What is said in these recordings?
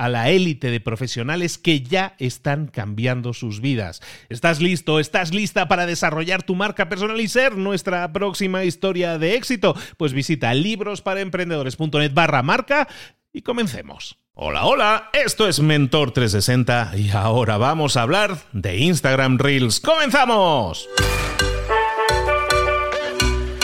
a la élite de profesionales que ya están cambiando sus vidas. ¿Estás listo? ¿Estás lista para desarrollar tu marca personal y ser nuestra próxima historia de éxito? Pues visita librosparaemprendedores.net barra marca y comencemos. Hola, hola, esto es Mentor 360 y ahora vamos a hablar de Instagram Reels. ¡Comenzamos!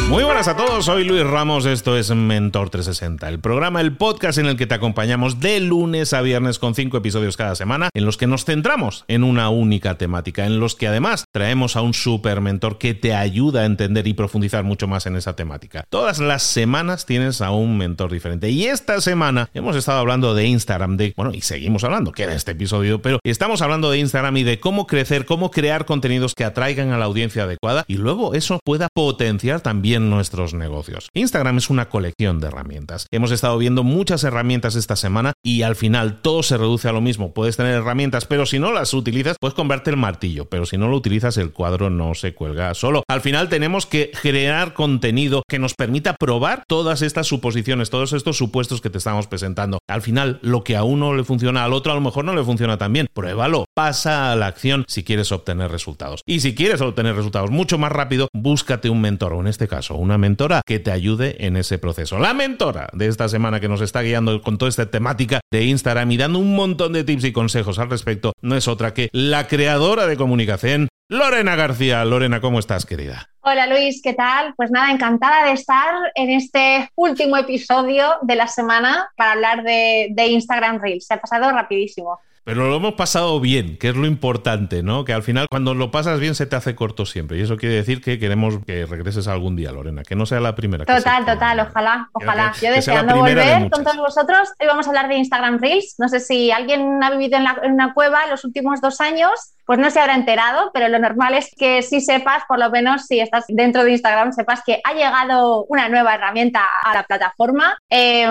Muy buenas a todos, soy Luis Ramos, esto es Mentor 360, el programa, el podcast en el que te acompañamos de lunes a viernes con cinco episodios cada semana, en los que nos centramos en una única temática, en los que además traemos a un super mentor que te ayuda a entender y profundizar mucho más en esa temática. Todas las semanas tienes a un mentor diferente y esta semana hemos estado hablando de Instagram, de, bueno, y seguimos hablando, queda este episodio, pero estamos hablando de Instagram y de cómo crecer, cómo crear contenidos que atraigan a la audiencia adecuada y luego eso pueda potenciar también nuestros negocios. Instagram es una colección de herramientas. Hemos estado viendo muchas herramientas esta semana y al final todo se reduce a lo mismo. Puedes tener herramientas, pero si no las utilizas, puedes convertir el martillo, pero si no lo utilizas, el cuadro no se cuelga solo. Al final tenemos que crear contenido que nos permita probar todas estas suposiciones, todos estos supuestos que te estamos presentando. Al final, lo que a uno le funciona, al otro a lo mejor no le funciona tan bien. Pruébalo, pasa a la acción si quieres obtener resultados. Y si quieres obtener resultados mucho más rápido, búscate un mentor, o en este caso, una mentora que te ayude en ese proceso. La mentora de esta semana que nos está guiando con toda esta temática de Instagram y dando un montón de tips y consejos al respecto, no es otra que la creadora de comunicación, Lorena García. Lorena, ¿cómo estás, querida? Hola Luis, ¿qué tal? Pues nada, encantada de estar en este último episodio de la semana para hablar de, de Instagram Reels. Se ha pasado rapidísimo. Pero lo hemos pasado bien, que es lo importante, ¿no? Que al final cuando lo pasas bien se te hace corto siempre. Y eso quiere decir que queremos que regreses algún día, Lorena, que no sea la primera. Total, total, ojalá, ojalá. Yo deseando volver con todos vosotros. Hoy vamos a hablar de Instagram Reels. No sé si alguien ha vivido en, en una cueva los últimos dos años pues no se habrá enterado, pero lo normal es que si sepas, por lo menos si estás dentro de Instagram, sepas que ha llegado una nueva herramienta a la plataforma. Eh,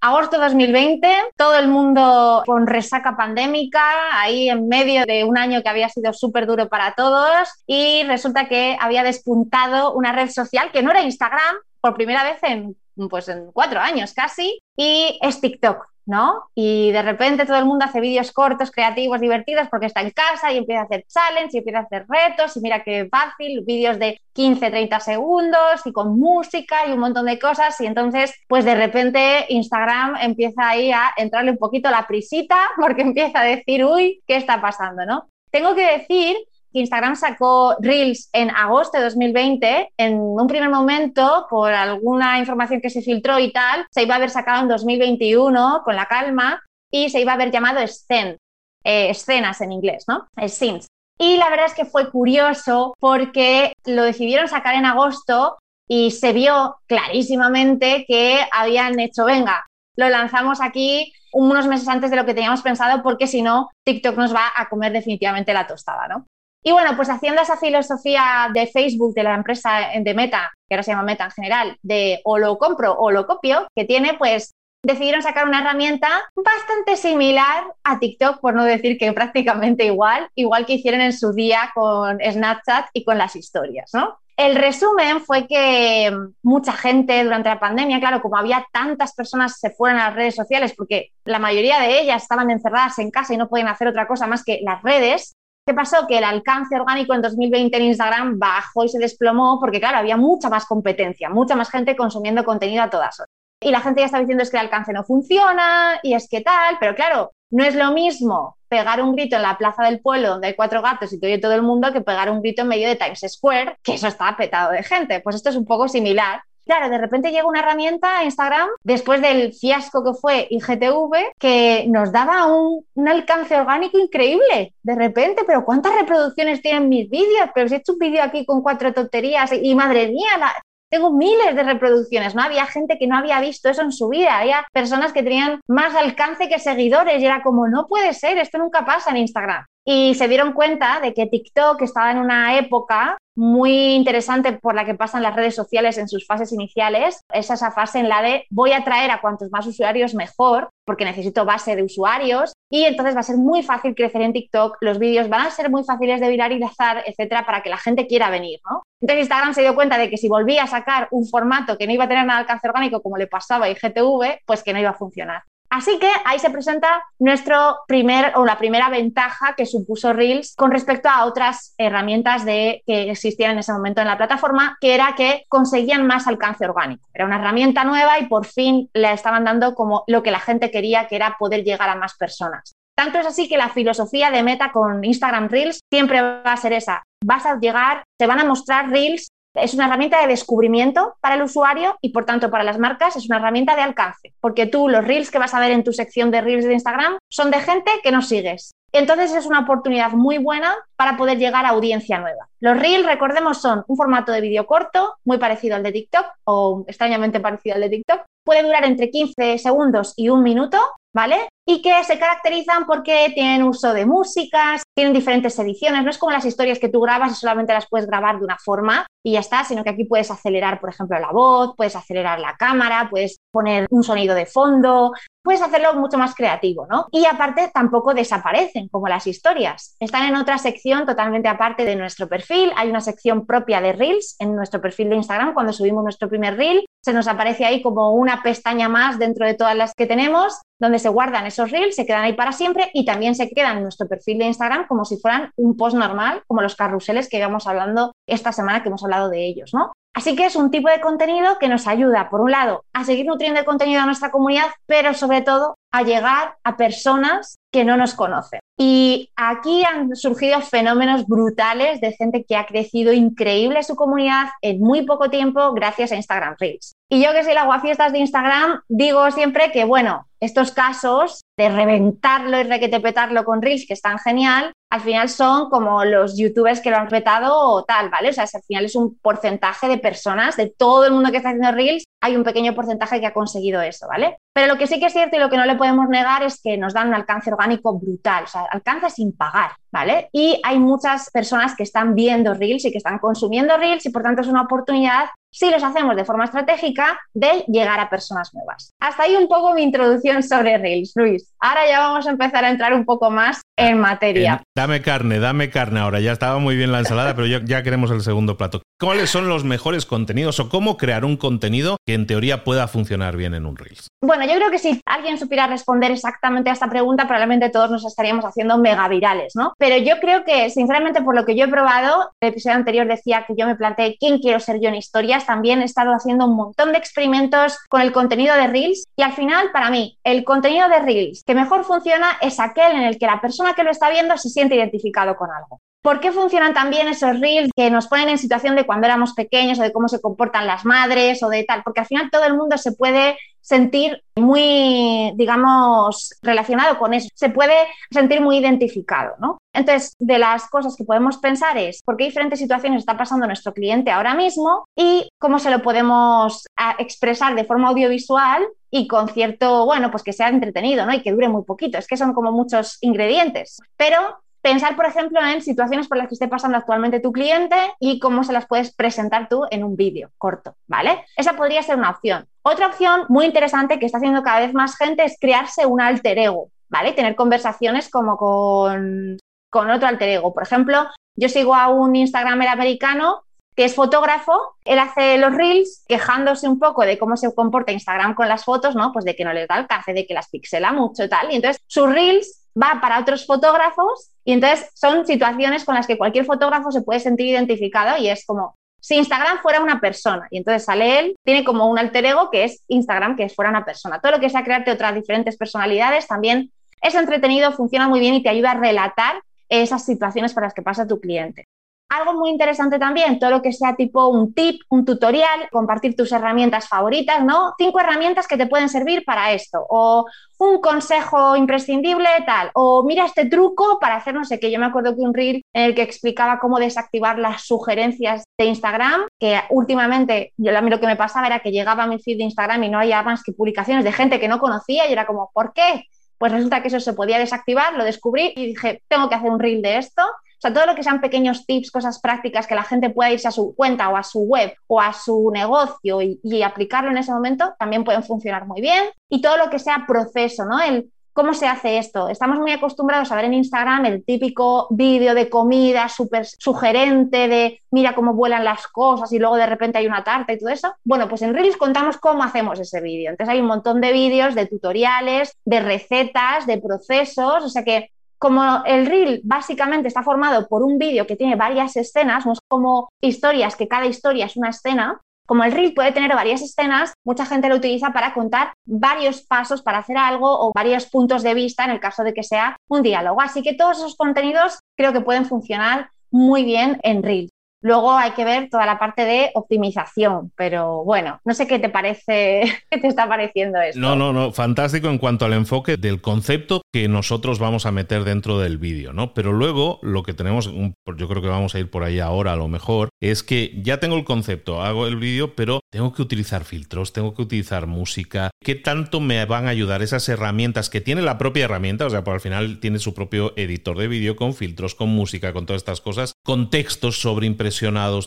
agosto 2020, todo el mundo con resaca pandémica, ahí en medio de un año que había sido súper duro para todos y resulta que había despuntado una red social que no era Instagram por primera vez en, pues en cuatro años casi y es TikTok. ¿No? Y de repente todo el mundo hace vídeos cortos, creativos, divertidos porque está en casa y empieza a hacer challenge y empieza a hacer retos y mira qué fácil, vídeos de 15, 30 segundos y con música y un montón de cosas y entonces pues de repente Instagram empieza ahí a entrarle un poquito la prisita porque empieza a decir, uy, ¿qué está pasando, no? Tengo que decir Instagram sacó Reels en agosto de 2020. En un primer momento, por alguna información que se filtró y tal, se iba a haber sacado en 2021 con la calma y se iba a haber llamado Scene, eh, escenas en inglés, ¿no? Scenes. Y la verdad es que fue curioso porque lo decidieron sacar en agosto y se vio clarísimamente que habían hecho, venga, lo lanzamos aquí unos meses antes de lo que teníamos pensado porque si no, TikTok nos va a comer definitivamente la tostada, ¿no? Y bueno, pues haciendo esa filosofía de Facebook, de la empresa de Meta, que ahora se llama Meta en general, de o lo compro o lo copio, que tiene, pues decidieron sacar una herramienta bastante similar a TikTok, por no decir que prácticamente igual, igual que hicieron en su día con Snapchat y con las historias, ¿no? El resumen fue que mucha gente durante la pandemia, claro, como había tantas personas se fueron a las redes sociales porque la mayoría de ellas estaban encerradas en casa y no podían hacer otra cosa más que las redes, ¿Qué pasó? Que el alcance orgánico en 2020 en Instagram bajó y se desplomó porque, claro, había mucha más competencia, mucha más gente consumiendo contenido a todas horas. Y la gente ya está diciendo es que el alcance no funciona y es que tal, pero claro, no es lo mismo pegar un grito en la plaza del pueblo donde hay cuatro gatos y te todo el mundo que pegar un grito en medio de Times Square, que eso está petado de gente. Pues esto es un poco similar. Claro, de repente llega una herramienta a Instagram, después del fiasco que fue IGTV, que nos daba un, alcance orgánico increíble. De repente, pero ¿cuántas reproducciones tienen mis vídeos? Pero si he hecho un vídeo aquí con cuatro tonterías y, y madre mía, la, tengo miles de reproducciones, ¿no? Había gente que no había visto eso en su vida, había personas que tenían más alcance que seguidores y era como, no puede ser, esto nunca pasa en Instagram. Y se dieron cuenta de que TikTok estaba en una época muy interesante por la que pasan las redes sociales en sus fases iniciales. Es esa fase en la de voy a traer a cuantos más usuarios mejor, porque necesito base de usuarios y entonces va a ser muy fácil crecer en TikTok, los vídeos van a ser muy fáciles de viralizar, etcétera, para que la gente quiera venir, ¿no? Entonces Instagram se dio cuenta de que si volvía a sacar un formato que no iba a tener nada de alcance orgánico como le pasaba a IGTV, pues que no iba a funcionar. Así que ahí se presenta nuestro primer o la primera ventaja que supuso Reels con respecto a otras herramientas de, que existían en ese momento en la plataforma, que era que conseguían más alcance orgánico. Era una herramienta nueva y por fin le estaban dando como lo que la gente quería, que era poder llegar a más personas. Tanto es así que la filosofía de Meta con Instagram Reels siempre va a ser esa. Vas a llegar, te van a mostrar Reels es una herramienta de descubrimiento para el usuario y por tanto para las marcas es una herramienta de alcance, porque tú los reels que vas a ver en tu sección de reels de Instagram son de gente que no sigues. Entonces es una oportunidad muy buena para poder llegar a audiencia nueva. Los reels, recordemos, son un formato de vídeo corto, muy parecido al de TikTok o extrañamente parecido al de TikTok. Puede durar entre 15 segundos y un minuto ¿vale? Y que se caracterizan porque tienen uso de músicas, tienen diferentes ediciones, no es como las historias que tú grabas y solamente las puedes grabar de una forma y ya está, sino que aquí puedes acelerar, por ejemplo, la voz, puedes acelerar la cámara, puedes poner un sonido de fondo, puedes hacerlo mucho más creativo, ¿no? Y aparte tampoco desaparecen como las historias, están en otra sección totalmente aparte de nuestro perfil, hay una sección propia de Reels en nuestro perfil de Instagram. Cuando subimos nuestro primer Reel, se nos aparece ahí como una pestaña más dentro de todas las que tenemos donde se guardan esos reels, se quedan ahí para siempre y también se quedan en nuestro perfil de Instagram como si fueran un post normal, como los carruseles que íbamos hablando esta semana que hemos hablado de ellos, ¿no? Así que es un tipo de contenido que nos ayuda, por un lado, a seguir nutriendo el contenido a nuestra comunidad, pero sobre todo a llegar a personas que no nos conocen. Y aquí han surgido fenómenos brutales de gente que ha crecido increíble su comunidad en muy poco tiempo gracias a Instagram Reels. Y yo que soy la guafiestas de Instagram, digo siempre que, bueno, estos casos de reventarlo y requetepetarlo con Reels, que están genial, al final son como los youtubers que lo han petado o tal, ¿vale? O sea, al final es un porcentaje de personas, de todo el mundo que está haciendo Reels, hay un pequeño porcentaje que ha conseguido eso, ¿vale? Pero lo que sí que es cierto y lo que no le podemos negar es que nos dan un alcance orgánico brutal, o sea, alcance sin pagar, ¿vale? Y hay muchas personas que están viendo Reels y que están consumiendo Reels y por tanto es una oportunidad si los hacemos de forma estratégica, de llegar a personas nuevas. Hasta ahí un poco mi introducción sobre Reels, Luis. Ahora ya vamos a empezar a entrar un poco más en materia. dame carne, dame carne ahora. Ya estaba muy bien la ensalada, pero ya, queremos el segundo plato. ¿Cuáles son los mejores contenidos o cómo crear un contenido que en teoría pueda funcionar bien en un Reels? Bueno, yo creo que si alguien supiera responder exactamente a esta pregunta, probablemente todos nos estaríamos haciendo mega virales, ¿no? Pero yo creo que, sinceramente, por lo que yo he probado, el episodio anterior decía que yo me planteé quién quiero ser yo en historias, también he estado haciendo un montón de experimentos con el contenido de Reels y al final, para mí, el contenido de Reels que mejor funciona es aquel en el que la persona que lo está viendo se siente identificado con algo. ¿Por qué funcionan también esos reels que nos ponen en situación de cuando éramos pequeños o de cómo se comportan las madres o de tal? Porque al final todo el mundo se puede sentir muy, digamos, relacionado con eso, se puede sentir muy identificado, ¿no? Entonces, de las cosas que podemos pensar es por qué diferentes situaciones está pasando nuestro cliente ahora mismo y cómo se lo podemos ah, expresar de forma audiovisual y con cierto, bueno, pues que sea entretenido, ¿no? Y que dure muy poquito. Es que son como muchos ingredientes. Pero pensar, por ejemplo, en situaciones por las que esté pasando actualmente tu cliente y cómo se las puedes presentar tú en un vídeo corto, ¿vale? Esa podría ser una opción. Otra opción muy interesante que está haciendo cada vez más gente es crearse un alter ego, ¿vale? Tener conversaciones como con, con otro alter ego. Por ejemplo, yo sigo a un Instagramer americano que es fotógrafo, él hace los reels quejándose un poco de cómo se comporta Instagram con las fotos, ¿no? Pues de que no les da alcance, de que las pixela mucho tal. Y entonces sus reels va para otros fotógrafos y entonces son situaciones con las que cualquier fotógrafo se puede sentir identificado y es como si Instagram fuera una persona y entonces sale él, tiene como un alter ego que es Instagram, que es fuera una persona. Todo lo que sea crearte otras diferentes personalidades también es entretenido, funciona muy bien y te ayuda a relatar esas situaciones para las que pasa tu cliente. Algo muy interesante también, todo lo que sea tipo un tip, un tutorial, compartir tus herramientas favoritas, ¿no? Cinco herramientas que te pueden servir para esto, o un consejo imprescindible, tal, o mira este truco para hacer no sé qué. Yo me acuerdo que un reel en el que explicaba cómo desactivar las sugerencias de Instagram, que últimamente yo a lo que me pasaba era que llegaba a mi feed de Instagram y no había más que publicaciones de gente que no conocía y era como, ¿por qué? Pues resulta que eso se podía desactivar, lo descubrí y dije, tengo que hacer un reel de esto sea, todo lo que sean pequeños tips, cosas prácticas que la gente pueda irse a su cuenta o a su web o a su negocio y, y aplicarlo en ese momento, también pueden funcionar muy bien. Y todo lo que sea proceso, ¿no? El ¿Cómo se hace esto? Estamos muy acostumbrados a ver en Instagram el típico vídeo de comida súper sugerente de mira cómo vuelan las cosas y luego de repente hay una tarta y todo eso. Bueno, pues en Reels contamos cómo hacemos ese vídeo. Entonces hay un montón de vídeos, de tutoriales, de recetas, de procesos. O sea que como el reel básicamente está formado por un vídeo que tiene varias escenas, no es como historias, que cada historia es una escena, como el reel puede tener varias escenas, mucha gente lo utiliza para contar varios pasos para hacer algo o varios puntos de vista en el caso de que sea un diálogo. Así que todos esos contenidos creo que pueden funcionar muy bien en reel. Luego hay que ver toda la parte de optimización, pero bueno, no sé qué te parece, qué te está pareciendo esto. No, no, no, fantástico en cuanto al enfoque del concepto que nosotros vamos a meter dentro del vídeo, ¿no? Pero luego lo que tenemos, yo creo que vamos a ir por ahí ahora a lo mejor, es que ya tengo el concepto, hago el vídeo, pero tengo que utilizar filtros, tengo que utilizar música. ¿Qué tanto me van a ayudar esas herramientas que tiene la propia herramienta? O sea, por al final tiene su propio editor de vídeo con filtros, con música, con todas estas cosas, con textos sobre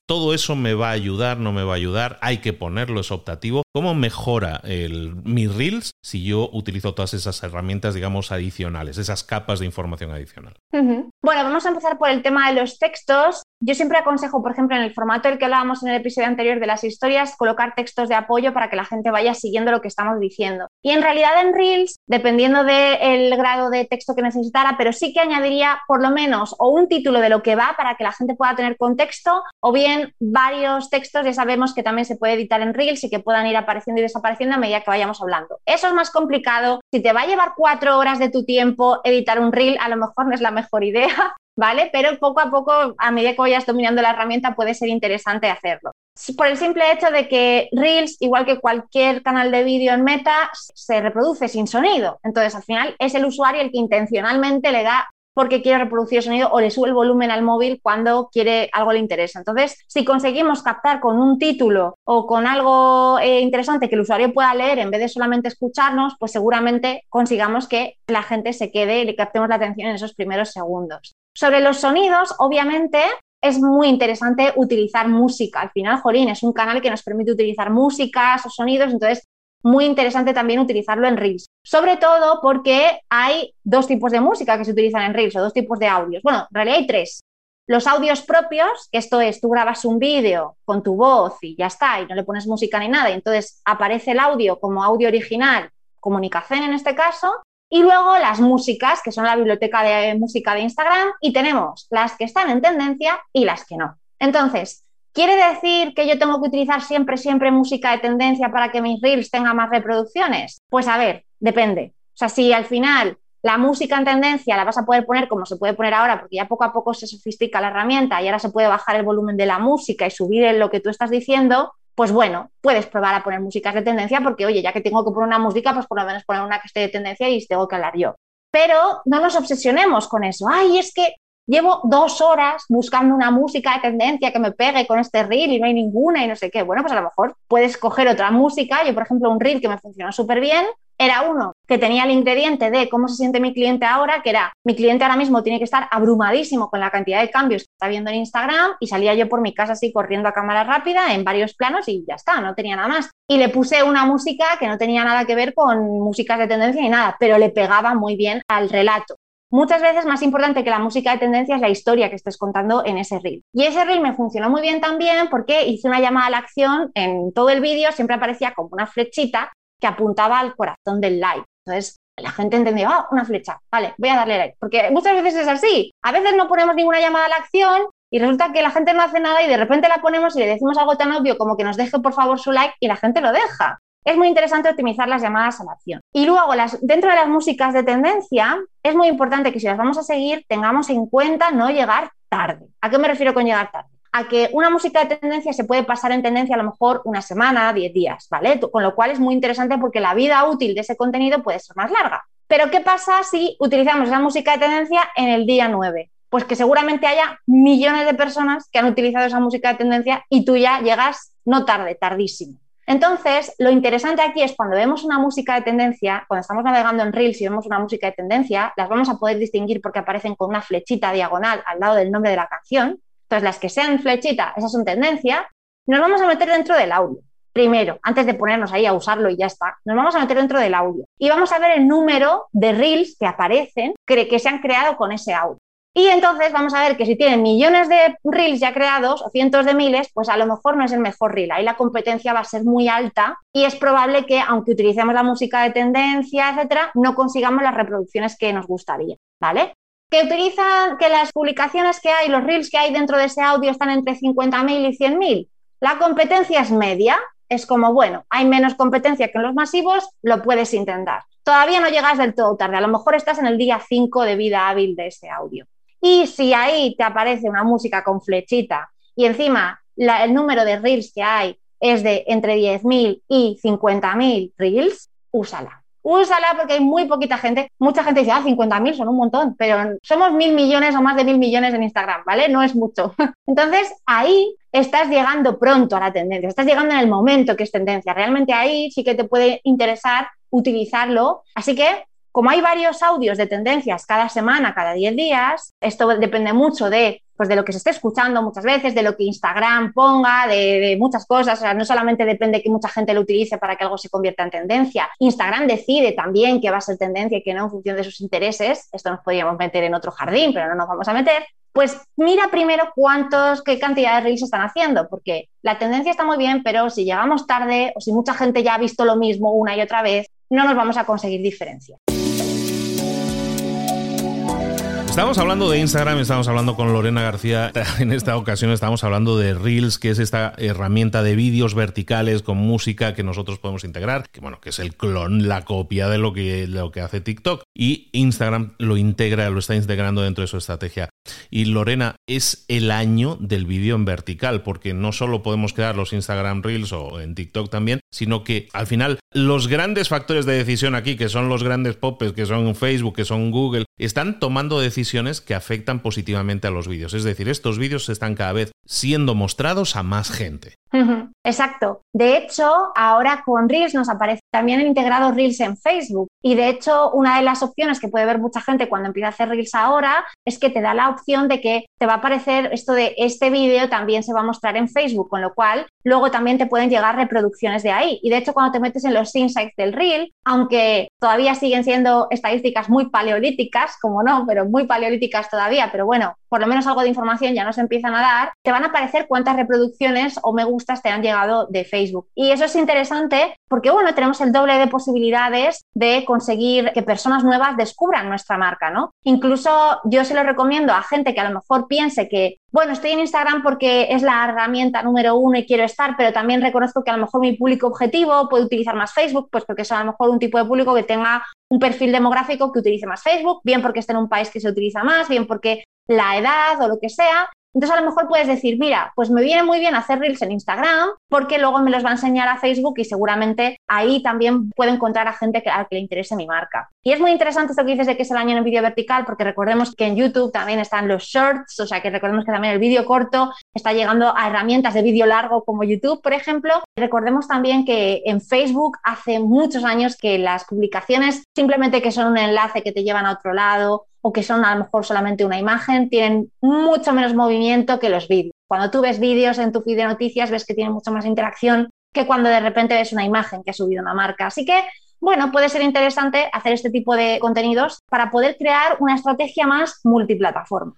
todo eso me va a ayudar, no me va a ayudar, hay que ponerlo, es optativo. ¿Cómo mejora el, mis Reels si yo utilizo todas esas herramientas, digamos, adicionales, esas capas de información adicional? Bueno, vamos a empezar por el tema de los textos. Yo siempre aconsejo, por ejemplo, en el formato del que hablábamos en el episodio anterior de las historias, colocar textos de apoyo para que la gente vaya siguiendo lo que estamos diciendo. Y en realidad en Reels, dependiendo del grado de texto que necesitara, pero sí que añadiría por lo menos o un título de lo que va para que la gente pueda tener contexto, o bien varios textos, ya sabemos que también se puede editar en Reels y que puedan ir apareciendo y desapareciendo a medida que vayamos hablando. Eso es más complicado. Si te va a llevar cuatro horas de tu tiempo editar un Reel, a lo mejor no es la mejor idea, ¿vale? Pero poco a poco, a medida que vayas dominando la herramienta, puede ser interesante hacerlo. Por el simple hecho de que Reels, igual que cualquier canal de vídeo en Meta, se reproduce sin sonido. Entonces, al final, es el usuario el que intencionalmente le da porque quiere reproducir el sonido o le sube el volumen al móvil cuando quiere algo le interesa. Entonces, si conseguimos captar con un título o con algo eh, interesante que el usuario pueda leer en vez de solamente escucharnos, pues seguramente consigamos que la gente se quede y le captemos la atención en esos primeros segundos. Sobre los sonidos, obviamente, es muy interesante utilizar música. Al final, Jolín, es un canal que nos permite utilizar músicas o sonidos, entonces muy interesante también utilizarlo en Reels. Sobre todo porque hay dos tipos de música que se utilizan en Reels o dos tipos de audios. Bueno, en realidad hay tres. Los audios propios, que esto es, tú grabas un vídeo con tu voz y ya está, y no le pones música ni nada, y entonces aparece el audio como audio original, comunicación en este caso, y luego las músicas, que son la biblioteca de música de Instagram, y tenemos las que están en tendencia y las que no. Entonces, ¿Quiere decir que yo tengo que utilizar siempre, siempre música de tendencia para que mis reels tengan más reproducciones? Pues a ver, depende. O sea, si al final la música en tendencia la vas a poder poner como se puede poner ahora, porque ya poco a poco se sofistica la herramienta y ahora se puede bajar el volumen de la música y subir en lo que tú estás diciendo, pues bueno, puedes probar a poner músicas de tendencia porque, oye, ya que tengo que poner una música, pues por lo menos poner una que esté de tendencia y tengo que hablar yo. Pero no nos obsesionemos con eso. Ay, es que llevo dos horas buscando una música de tendencia que me pegue con este reel y no hay ninguna y no sé qué. Bueno, pues a lo mejor puedes coger otra música. Yo, por ejemplo, un reel que me funcionó súper bien era uno que tenía el ingrediente de cómo se siente mi cliente ahora, que era mi cliente ahora mismo tiene que estar abrumadísimo con la cantidad de cambios que está viendo en Instagram y salía yo por mi casa así corriendo a cámara rápida en varios planos y ya está, no tenía nada más. Y le puse una música que no tenía nada que ver con músicas de tendencia ni nada, pero le pegaba muy bien al relato. Muchas veces más importante que la música de tendencia es la historia que estés contando en ese reel. Y ese reel me funcionó muy bien también porque hice una llamada a la acción en todo el vídeo, siempre aparecía como una flechita que apuntaba al corazón del like. Entonces, la gente entendió, ah, una flecha, vale, voy a darle like. Porque muchas veces es así. A veces no ponemos ninguna llamada a la acción y resulta que la gente no hace nada y de repente la ponemos y le decimos algo tan obvio como que nos deje por favor su like y la gente lo deja. Es muy interesante optimizar las llamadas a la acción. Y luego, las, dentro de las músicas de tendencia, es muy importante que si las vamos a seguir, tengamos en cuenta no llegar tarde. ¿A qué me refiero con llegar tarde? a que una música de tendencia se puede pasar en tendencia a lo mejor una semana, 10 días, ¿vale? Con lo cual es muy interesante porque la vida útil de ese contenido puede ser más larga. Pero ¿qué pasa si utilizamos esa música de tendencia en el día 9? Pues que seguramente haya millones de personas que han utilizado esa música de tendencia y tú ya llegas no tarde, tardísimo. Entonces, lo interesante aquí es cuando vemos una música de tendencia, cuando estamos navegando en Reels y vemos una música de tendencia, las vamos a poder distinguir porque aparecen con una flechita diagonal al lado del nombre de la canción. Entonces, las que sean flechita, esas son tendencia, nos vamos a meter dentro del audio. Primero, antes de ponernos ahí a usarlo y ya está, nos vamos a meter dentro del audio y vamos a ver el número de reels que aparecen que se han creado con ese audio. Y entonces vamos a ver que si tienen millones de reels ya creados o cientos de miles, pues a lo mejor no es el mejor reel. Ahí la competencia va a ser muy alta y es probable que, aunque utilicemos la música de tendencia, etcétera, no consigamos las reproducciones que nos gustaría. ¿Vale? que utilizan, que las publicaciones que hay, los reels que hay dentro de ese audio están entre 50.000 y 100.000. La competencia es media, es como, bueno, hay menos competencia que en los masivos, lo puedes intentar. Todavía no llegas del todo tarde, a lo mejor estás en el día 5 de vida hábil de ese audio. Y si ahí te aparece una música con flechita y encima el número de reels que hay es de entre 10.000 y 50.000 reels, úsala úsala porque hay muy poquita gente. Mucha gente dice, ah, 50.000 son un montón, pero somos mil millones o más de mil millones en Instagram, ¿vale? No es mucho. Entonces, ahí estás llegando pronto a la tendencia, estás llegando en el momento que es tendencia. Realmente ahí sí que te puede interesar utilizarlo. Así que como hay varios audios de tendencias cada semana, cada 10 días, esto depende mucho de, pues de lo que se esté escuchando muchas veces, de lo que Instagram ponga, de, muchas cosas. O sea, no solamente depende que mucha gente lo utilice para que algo se convierta en tendencia. Instagram decide también qué va a ser tendencia y qué no en función de sus intereses. Esto nos podríamos meter en otro jardín, pero no nos vamos a meter. Pues mira primero cuántos, qué cantidad de reels están haciendo, porque la tendencia está muy bien, pero si llegamos tarde o si mucha gente ya ha visto lo mismo una y otra vez, no nos vamos a conseguir diferencia. Estamos hablando de Instagram, estamos hablando con Lorena García. En esta ocasión estamos hablando de Reels, que es esta herramienta de vídeos verticales con música que nosotros podemos integrar, que bueno, que es el clon, la copia de lo que, lo que hace TikTok. Y Instagram lo integra, lo está integrando dentro de su estrategia. Y Lorena, es el año del vídeo en vertical, porque no solo podemos crear los Instagram Reels o en TikTok también, sino que al final los grandes factores de decisión aquí, que son los grandes popes, que son Facebook, que son Google, están tomando decisiones que afectan positivamente a los vídeos. Es decir, estos vídeos están cada vez siendo mostrados a más gente. Exacto. De hecho, ahora con Reels nos aparece también integrado Reels en Facebook. Y de hecho, una de las opciones que puede ver mucha gente cuando empieza a hacer Reels ahora es que te da la opción de que te va a aparecer esto de este vídeo también se va a mostrar en Facebook, con lo cual luego también te pueden llegar reproducciones de ahí. Y de hecho, cuando te metes en los insights del Reel, aunque todavía siguen siendo estadísticas muy paleolíticas, como no, pero muy paleolíticas todavía, pero bueno, por lo menos algo de información ya nos empiezan a dar, te van a aparecer cuántas reproducciones o me te han llegado de Facebook. Y eso es interesante porque, bueno, tenemos el doble de posibilidades de conseguir que personas nuevas descubran nuestra marca, ¿no? Incluso yo se lo recomiendo a gente que a lo mejor piense que, bueno, estoy en Instagram porque es la herramienta número uno y quiero estar, pero también reconozco que a lo mejor mi público objetivo puede utilizar más Facebook, pues porque es a lo mejor un tipo de público que tenga un perfil demográfico que utilice más Facebook, bien porque esté en un país que se utiliza más, bien porque la edad o lo que sea, Entonces a lo mejor puedes decir, mira, pues me viene muy bien hacer reels en Instagram porque luego me los va a enseñar a Facebook y seguramente ahí también puedo encontrar a gente que, a que le interese mi marca. Y es muy interesante esto que dices de que es el año en vídeo vertical porque recordemos que en YouTube también están los shorts, o sea que recordemos que también el vídeo corto está llegando a herramientas de vídeo largo como YouTube, por ejemplo. Recordemos también que en Facebook hace muchos años que las publicaciones simplemente que son un enlace que te llevan a otro lado o que son a lo mejor solamente una imagen, tienen mucho menos movimiento que los vídeos. Cuando tú ves vídeos en tu feed de noticias, ves que tienen mucho más interacción que cuando de repente ves una imagen que ha subido una marca. Así que, bueno, puede ser interesante hacer este tipo de contenidos para poder crear una estrategia más multiplataforma.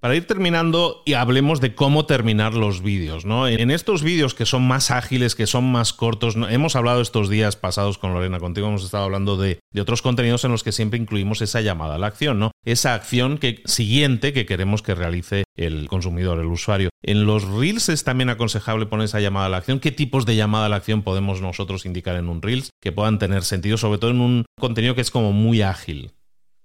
Para ir terminando y hablemos de cómo terminar los vídeos, ¿no? En estos vídeos que son más ágiles, que son más cortos, hemos hablado estos días pasados con Lorena, contigo hemos estado hablando de, otros contenidos en los que siempre incluimos esa llamada a la acción, ¿no? Esa acción que, siguiente que queremos que realice el consumidor, el usuario. En los reels es también aconsejable poner esa llamada a la acción. ¿Qué tipos de llamada a la acción podemos nosotros indicar en un reels que puedan tener sentido, sobre todo en un contenido que es como muy ágil?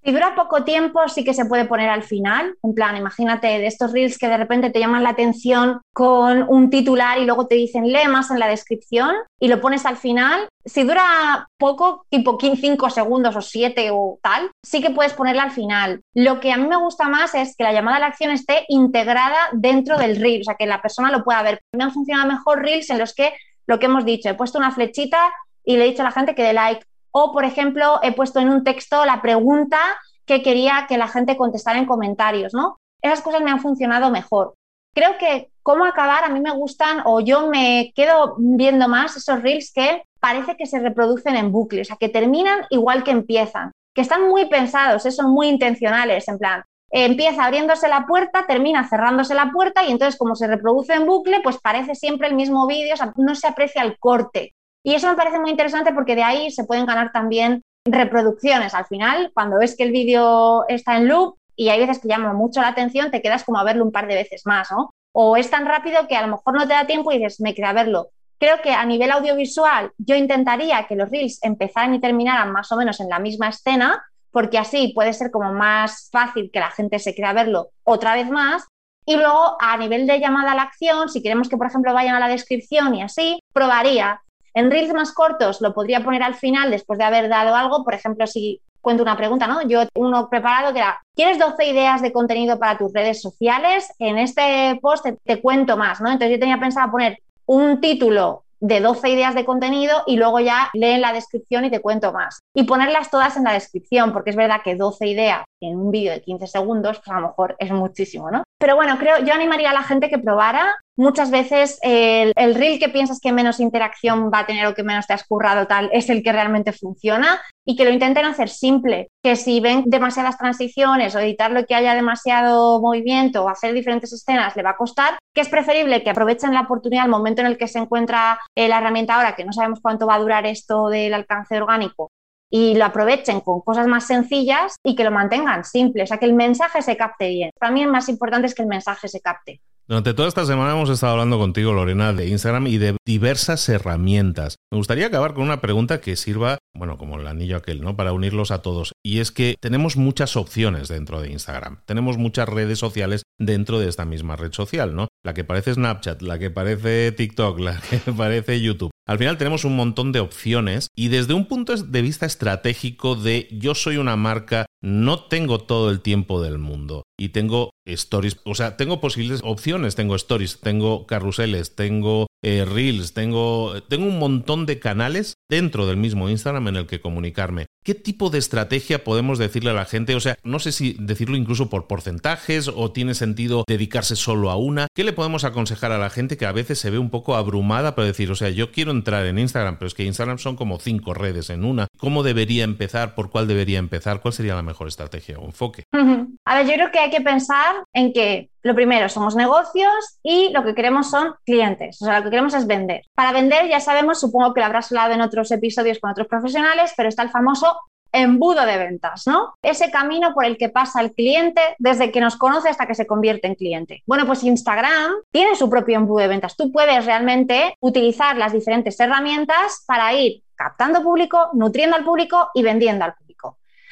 Si dura poco tiempo, sí que se puede poner al final. En plan, imagínate de estos reels que de repente te llaman la atención con un titular y luego te dicen lee más en la descripción y lo pones al final. Si dura poco, tipo 5 segundos o 7 o tal, sí que puedes ponerla al final. Lo que a mí me gusta más es que la llamada a la acción esté integrada dentro del reel, o sea, que la persona lo pueda ver. Me han funcionado mejor reels en los que lo que hemos dicho, he puesto una flechita y le he dicho a la gente que dé like o, por ejemplo, he puesto en un texto la pregunta que quería que la gente contestara en comentarios, ¿no? Esas cosas me han funcionado mejor. Creo que cómo acabar, a mí me gustan o yo me quedo viendo más esos reels que parece que se reproducen en bucle, o sea, que terminan igual que empiezan, que están muy pensados, ¿eh? son muy intencionales, en plan, empieza abriéndose la puerta, termina cerrándose la puerta y entonces como se reproduce en bucle, pues parece siempre el mismo vídeo, o sea, no se aprecia el corte. Y eso me parece muy interesante porque de ahí se pueden ganar también reproducciones. Al final, cuando ves que el vídeo está en loop y hay veces que llama mucho la atención, te quedas como a verlo un par de veces más, ¿no? O es tan rápido que a lo mejor no te da tiempo y dices, me queda verlo. Creo que a nivel audiovisual yo intentaría que los reels empezaran y terminaran más o menos en la misma escena, porque así puede ser como más fácil que la gente se quiera verlo otra vez más. Y luego a nivel de llamada a la acción, si queremos que por ejemplo vayan a la descripción y así, probaría en reels más cortos lo podría poner al final después de haber dado algo, por ejemplo, si cuento una pregunta, ¿no? Yo uno preparado que era, ¿quieres 12 ideas de contenido para tus redes sociales? En este post te, cuento más, ¿no? Entonces yo tenía pensado poner un título de 12 ideas de contenido y luego ya leen la descripción y te cuento más. Y ponerlas todas en la descripción, porque es verdad que 12 ideas en un vídeo de 15 segundos, pues a lo mejor es muchísimo, ¿no? Pero bueno, creo, yo animaría a la gente que probara. Muchas veces el, el reel que piensas que menos interacción va a tener o que menos te has currado tal es el que realmente funciona y que lo intenten hacer simple, que si ven demasiadas transiciones o editarlo que haya demasiado movimiento o hacer diferentes escenas le va a costar, que es preferible que aprovechen la oportunidad, el momento en el que se encuentra eh, la herramienta ahora, que no sabemos cuánto va a durar esto del alcance orgánico, y lo aprovechen con cosas más sencillas y que lo mantengan simple, o sea, que el mensaje se capte bien. Para mí, más importante es que el mensaje se capte. Durante toda esta semana hemos estado hablando contigo, Lorena, de Instagram y de diversas herramientas. Me gustaría acabar con una pregunta que sirva, bueno, como el anillo aquel, ¿no? Para unirlos a todos. Y es que tenemos muchas opciones dentro de Instagram. Tenemos muchas redes sociales dentro de esta misma red social, ¿no? La que parece Snapchat, la que parece TikTok, la que parece YouTube. Al final tenemos un montón de opciones y desde un punto de vista estratégico de yo soy una marca, no tengo todo el tiempo del mundo y tengo stories, o sea, tengo posibles opciones, tengo stories, tengo carruseles, tengo eh, reels, tengo, tengo un montón de canales dentro del mismo Instagram en el que comunicarme. ¿Qué tipo de estrategia podemos decirle a la gente? O sea, no sé si decirlo incluso por porcentajes o tiene sentido dedicarse solo a una. ¿Qué le podemos aconsejar a la gente que a veces se ve un poco abrumada para decir, o sea, yo quiero entrar en Instagram, pero es que Instagram son como cinco redes en una. ¿Cómo debería empezar? ¿Por cuál debería empezar? ¿Cuál sería la mejor estrategia o enfoque? A ver, yo creo que hay que pensar en que lo primero somos negocios y lo que queremos son clientes, o sea, lo que queremos es vender. Para vender ya sabemos, supongo que lo habrás hablado en otros episodios con otros profesionales, pero está el famoso embudo de ventas, ¿no? Ese camino por el que pasa el cliente desde que nos conoce hasta que se convierte en cliente. Bueno, pues Instagram tiene su propio embudo de ventas. Tú puedes realmente utilizar las diferentes herramientas para ir captando público, nutriendo al público y vendiendo al público.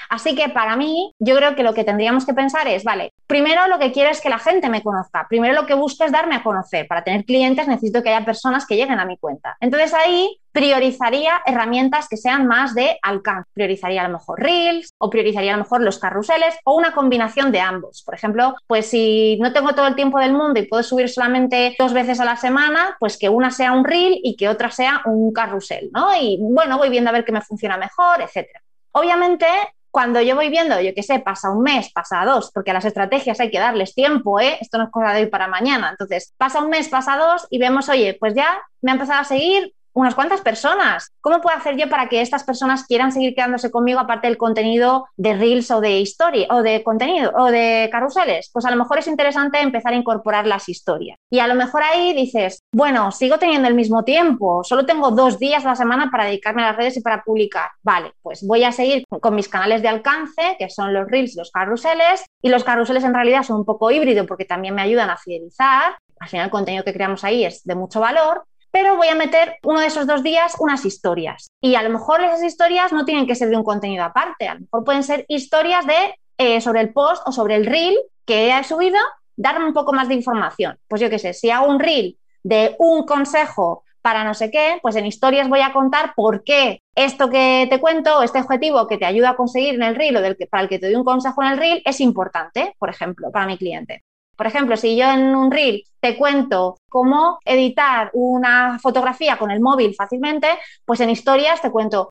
Así que para mí, yo creo que lo que tendríamos que pensar es, vale, primero lo que quiero es que la gente me conozca, primero lo que busco es darme a conocer. Para tener clientes necesito que haya personas que lleguen a mi cuenta. Entonces ahí priorizaría herramientas que sean más de alcance. Priorizaría a lo mejor Reels o priorizaría a lo mejor los carruseles o una combinación de ambos. Por ejemplo, pues si no tengo todo el tiempo del mundo y puedo subir solamente dos veces a la semana, pues que una sea un Reel y que otra sea un carrusel, ¿no? Y bueno, voy viendo a ver qué me funciona mejor, etcétera. Obviamente, cuando yo voy viendo, yo qué sé, pasa un mes, pasa dos, porque a las estrategias hay que darles tiempo, ¿eh? Esto no es cosa de hoy para mañana. Entonces, pasa un mes, pasa dos y vemos, oye, pues ya me ha empezado a seguir unas cuantas personas. ¿Cómo puedo hacer yo para que estas personas quieran seguir quedándose conmigo aparte del contenido de reels o de historia o de contenido o de carruseles? Pues a lo mejor es interesante empezar a incorporar las historias. Y a lo mejor ahí dices, bueno, sigo teniendo el mismo tiempo, solo tengo dos días a la semana para dedicarme a las redes y para publicar. Vale, pues voy a seguir con mis canales de alcance, que son los reels, los carruseles, y los carruseles en realidad son un poco híbrido porque también me ayudan a fidelizar. Al final el contenido que creamos ahí es de mucho valor, pero voy a meter uno de esos dos días unas historias. Y a lo mejor esas historias no tienen que ser de un contenido aparte, a lo mejor pueden ser historias de eh, sobre el post o sobre el reel que he subido, darme un poco más de información. Pues yo qué sé, si hago un reel de un consejo para no sé qué, pues en historias voy a contar por qué esto que te cuento, este objetivo que te ayuda a conseguir en el reel o del que, para el que te doy un consejo en el reel es importante, por ejemplo, para mi cliente. Por ejemplo, si yo en un reel te cuento cómo editar una fotografía con el móvil fácilmente, pues en historias te cuento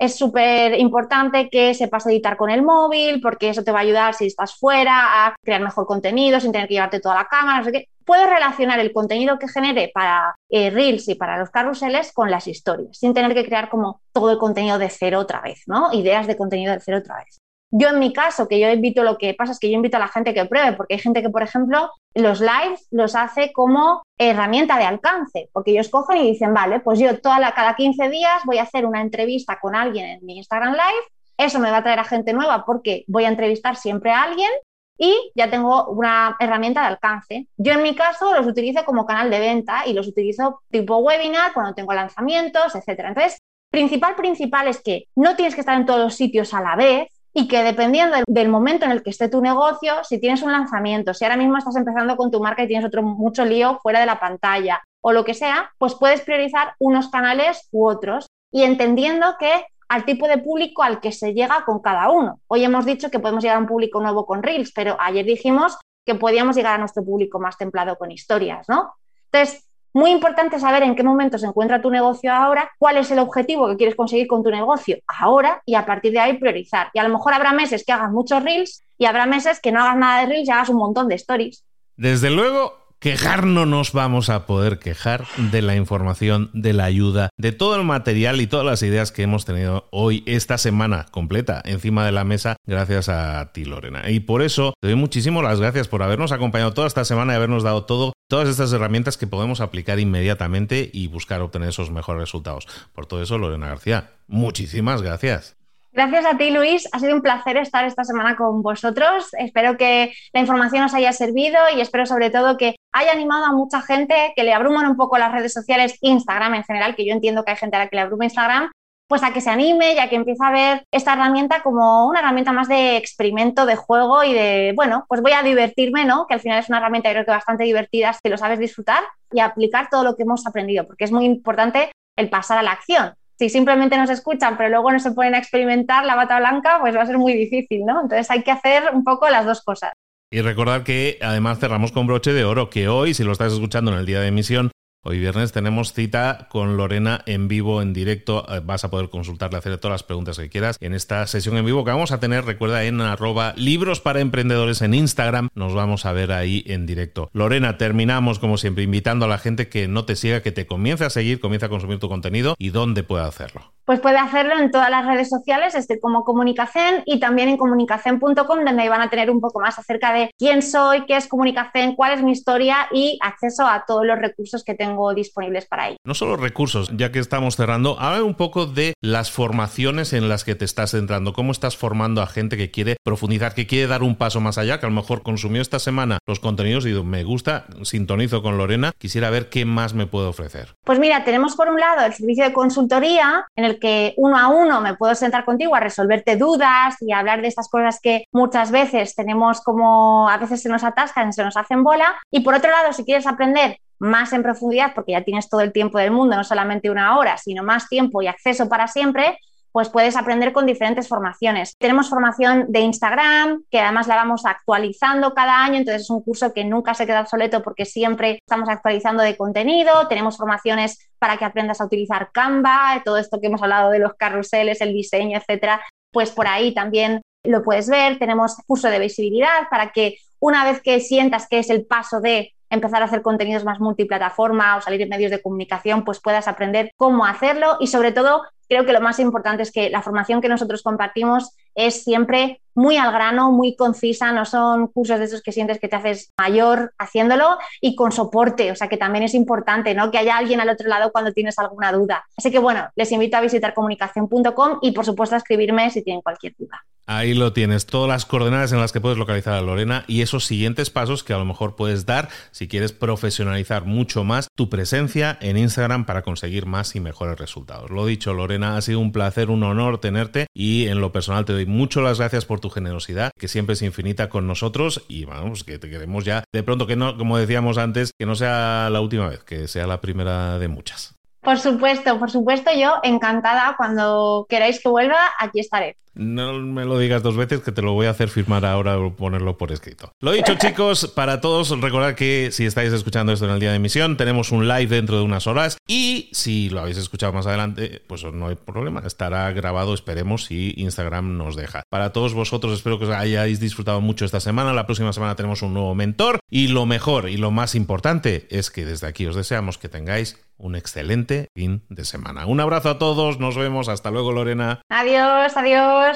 es súper importante que sepas editar con el móvil porque eso te va a ayudar si estás fuera a crear mejor contenido sin tener que llevarte toda la cámara, no sé qué. Puedes relacionar el contenido que genere para eh, Reels y para los carruseles con las historias, sin tener que crear como todo el contenido de cero otra vez, ¿no? Ideas de contenido de cero otra vez. Yo en mi caso, que yo invito, lo que pasa es que yo invito a la gente que pruebe, porque hay gente que, por ejemplo, los lives los hace como herramienta de alcance, porque ellos cogen y dicen, vale, pues yo toda la, cada 15 días voy a hacer una entrevista con alguien en mi Instagram Live, eso me va a traer a gente nueva porque voy a entrevistar siempre a alguien y ya tengo una herramienta de alcance. Yo en mi caso los utilizo como canal de venta y los utilizo tipo webinar cuando tengo lanzamientos, etc. Entonces, principal, principal es que no tienes que estar en todos los sitios a la vez, y que dependiendo del, momento en el que esté tu negocio, si tienes un lanzamiento, si ahora mismo estás empezando con tu marca y tienes otro mucho lío fuera de la pantalla o lo que sea, pues puedes priorizar unos canales u otros y entendiendo que al tipo de público al que se llega con cada uno. Hoy hemos dicho que podemos llegar a un público nuevo con Reels, pero ayer dijimos que podíamos llegar a nuestro público más templado con historias, ¿no? Entonces, muy importante saber en qué momento se encuentra tu negocio ahora, cuál es el objetivo que quieres conseguir con tu negocio ahora y a partir de ahí priorizar. Y a lo mejor habrá meses que hagas muchos reels y habrá meses que no hagas nada de reels y hagas un montón de stories. Desde luego, quejar no nos vamos a poder quejar de la información, de la ayuda, de todo el material y todas las ideas que hemos tenido hoy, esta semana completa, encima de la mesa, gracias a ti, Lorena. Y por eso te doy muchísimas las gracias por habernos acompañado toda esta semana y habernos dado todo, todas estas herramientas que podemos aplicar inmediatamente y buscar obtener esos mejores resultados. Por todo eso, Lorena García, muchísimas gracias. Gracias a ti, Luis. Ha sido un placer estar esta semana con vosotros. Espero que la información os haya servido y espero sobre todo que haya animado a mucha gente que le abruman un poco las redes sociales, Instagram en general, que yo entiendo que hay gente a la que le abruma Instagram, pues a que se anime y a que empiece a ver esta herramienta como una herramienta más de experimento, de juego y de, bueno, pues voy a divertirme, ¿no? Que al final es una herramienta creo que bastante divertida si lo sabes disfrutar y aplicar todo lo que hemos aprendido, porque es muy importante el pasar a la acción si simplemente nos escuchan, pero luego no se ponen a experimentar la bata blanca, pues va a ser muy difícil, ¿no? Entonces hay que hacer un poco las dos cosas. Y recordar que además cerramos con broche de oro, que hoy, si lo estás escuchando en el día de emisión, Hoy viernes tenemos cita con Lorena en vivo, en directo. Eh, vas a poder consultarle, hacer todas las preguntas que quieras en esta sesión en vivo que vamos a tener, recuerda, en arroba libros para emprendedores en Instagram. Nos vamos a ver ahí en directo. Lorena, terminamos como siempre invitando a la gente que no te siga, que te comience a seguir, comience a consumir tu contenido y dónde puede hacerlo. Pues puede hacerlo en todas las redes sociales, estoy como Comunicación y también en comunicación.com, donde van a tener un poco más acerca de quién soy, qué es Comunicación, cuál es mi historia y acceso a todos los recursos que tengo disponibles para ello. No solo recursos, ya que estamos cerrando, habla un poco de las formaciones en las que te estás centrando, cómo estás formando a gente que quiere profundizar, que quiere dar un paso más allá, que a lo mejor consumió esta semana los contenidos y me gusta, sintonizo con Lorena, quisiera ver qué más me puede ofrecer. Pues mira, tenemos por un lado el servicio de consultoría en el que uno a uno me puedo sentar contigo a resolverte dudas y hablar de estas cosas que muchas veces tenemos como a veces se nos atascan, se nos hacen bola. Y por otro lado, si quieres aprender más en profundidad, porque ya tienes todo el tiempo del mundo, no solamente una hora, sino más tiempo y acceso para siempre, pues puedes aprender con diferentes formaciones. Tenemos formación de Instagram, que además la vamos actualizando cada año, entonces es un curso que nunca se queda obsoleto porque siempre estamos actualizando de contenido. Tenemos formaciones para que aprendas a utilizar Canva, todo esto que hemos hablado de los carruseles, el diseño, etcétera, pues por ahí también lo puedes ver. Tenemos curso de visibilidad para que una vez que sientas que es el paso de empezar a hacer contenidos más multiplataforma o salir en medios de comunicación, pues puedas aprender cómo hacerlo y sobre todo creo que lo más importante es que la formación que nosotros compartimos es siempre muy al grano, muy concisa, no son cursos de esos que sientes que te haces mayor haciéndolo y con soporte, o sea que también es importante, ¿no? Que haya alguien al otro lado cuando tienes alguna duda. Así que bueno, les invito a visitar comunicación.com y por supuesto a escribirme si tienen cualquier duda. Ahí lo tienes, todas las coordenadas en las que puedes localizar a Lorena y esos siguientes pasos que a lo mejor puedes dar si quieres profesionalizar mucho más tu presencia en Instagram para conseguir más y mejores resultados. Lo dicho, Lorena, ha sido un placer, un honor tenerte y en lo personal te doy muchas las gracias por tu generosidad, que siempre es infinita con nosotros y vamos, que te queremos ya de pronto que no, como decíamos antes, que no sea la última vez, que sea la primera de muchas. Por supuesto, por supuesto, yo encantada. Cuando queráis que vuelva, aquí estaré. No me lo digas dos veces que te lo voy a hacer firmar ahora o ponerlo por escrito. Lo dicho, chicos, para todos, recordad que si estáis escuchando esto en el día de emisión, tenemos un live dentro de unas horas y si lo habéis escuchado más adelante, pues no hay problema, estará grabado, esperemos, si Instagram nos deja. Para todos vosotros, espero que os hayáis disfrutado mucho esta semana. La próxima semana tenemos un nuevo mentor y lo mejor y lo más importante es que desde aquí os deseamos que tengáis un excelente fin de semana. Un abrazo a todos, nos vemos, hasta luego Lorena. Adiós, adiós,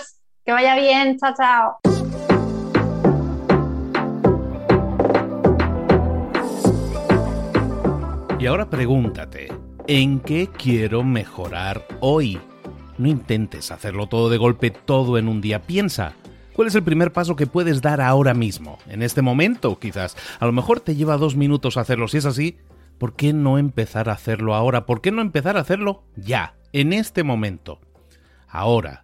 que vaya bien, chao, chao. Y ahora pregúntate, ¿en qué quiero mejorar hoy? No intentes hacerlo todo de golpe, todo en un día. Piensa, ¿cuál es el primer paso que puedes dar ahora mismo? En este momento, quizás. A lo mejor te lleva dos minutos hacerlo. Si es así, ¿por qué no empezar a hacerlo ahora? ¿Por qué no empezar a hacerlo ya, en este momento? Ahora.